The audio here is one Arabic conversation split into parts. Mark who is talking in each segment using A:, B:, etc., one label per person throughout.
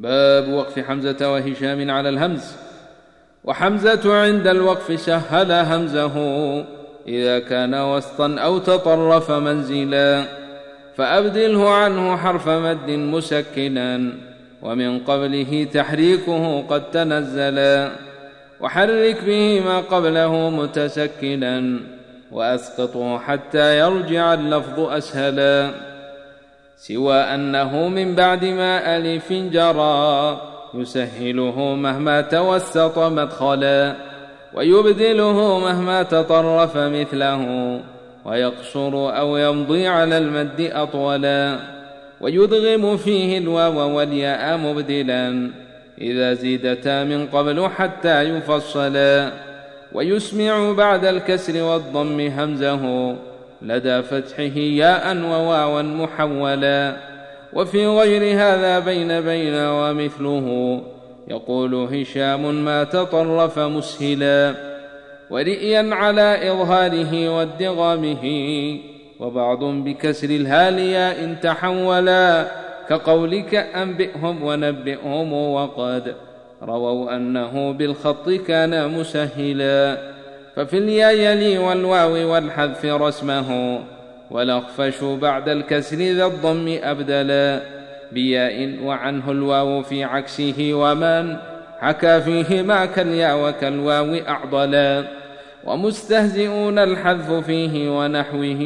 A: باب وقف حمزة وهشام على الهمز. وحمزة عند الوقف سهل همزه. إذا كان وسطا أو تطرف منزلا فأبدله عنه حرف مد مسكنا. ومن قبله تحريكه قد تنزلا وحرك به ما قبله متسكنا. وأسقطه حتى يرجع اللفظ أسهلا. سوى أنه من بعد ما ألف جرى يسهله مهما توسط مدخلا ويبدله مهما تطرف مثله ويقصر أو يمضي على المد أطولا ويدغم فيه الواو والياء مبدلا إذا زيدتا من قبل حتى يفصلا ويسمع بعد الكسر والضم همزه لدى فتحه ياء وواوا محولا. وفي غير هذا بين بين ومثله. يقول هشام ما تطرف مسهلا. ورئيا على إظهاره وادغامه. وبعض بكسر الهالياء تحولا. كقولك أنبئهم ونبئهم وقد رووا أنه بالخط كان مسهلا. ففي الياء يلي والواو والحذف رسمه والأخفش بعد الكسر ذا الضم أبدلا بياء وعنه الواو في عكسه ومن حكى فيه ما كالياء وكالواو أعضلا ومستهزئون الحذف فيه ونحوه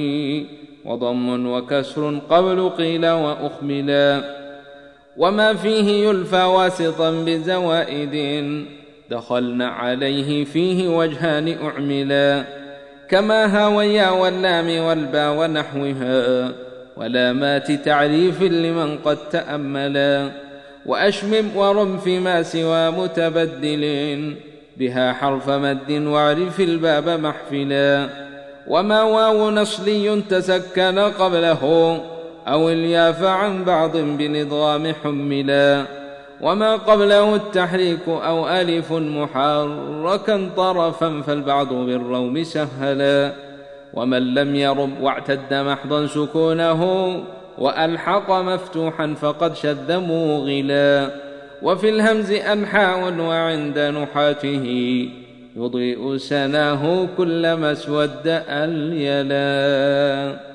A: وضم وكسر قبل قيل وأخملا وما فيه يلفى واسطا بزوائد دخلنا عليه فيه وجهان أعملا كما هاويا واللام والبا ونحوها ولامات تعريف لمن قد تأملا وأشمم ورم فيما سوى متبدل بها حرف مد واعرف الباب محفلا وما واو نصلي تسكن قبله أو الياف عن بعض بالإضغام حملا وما قبله التحريك أو ألف محركا طرفا فالبعض بالروم سهلا ومن لم يرم واعتد محضا سكونه وألحق مفتوحا فقد شذ موغلا وفي الهمز أنحاء وعند نحاته يضيء سناه كلما اسود اليلا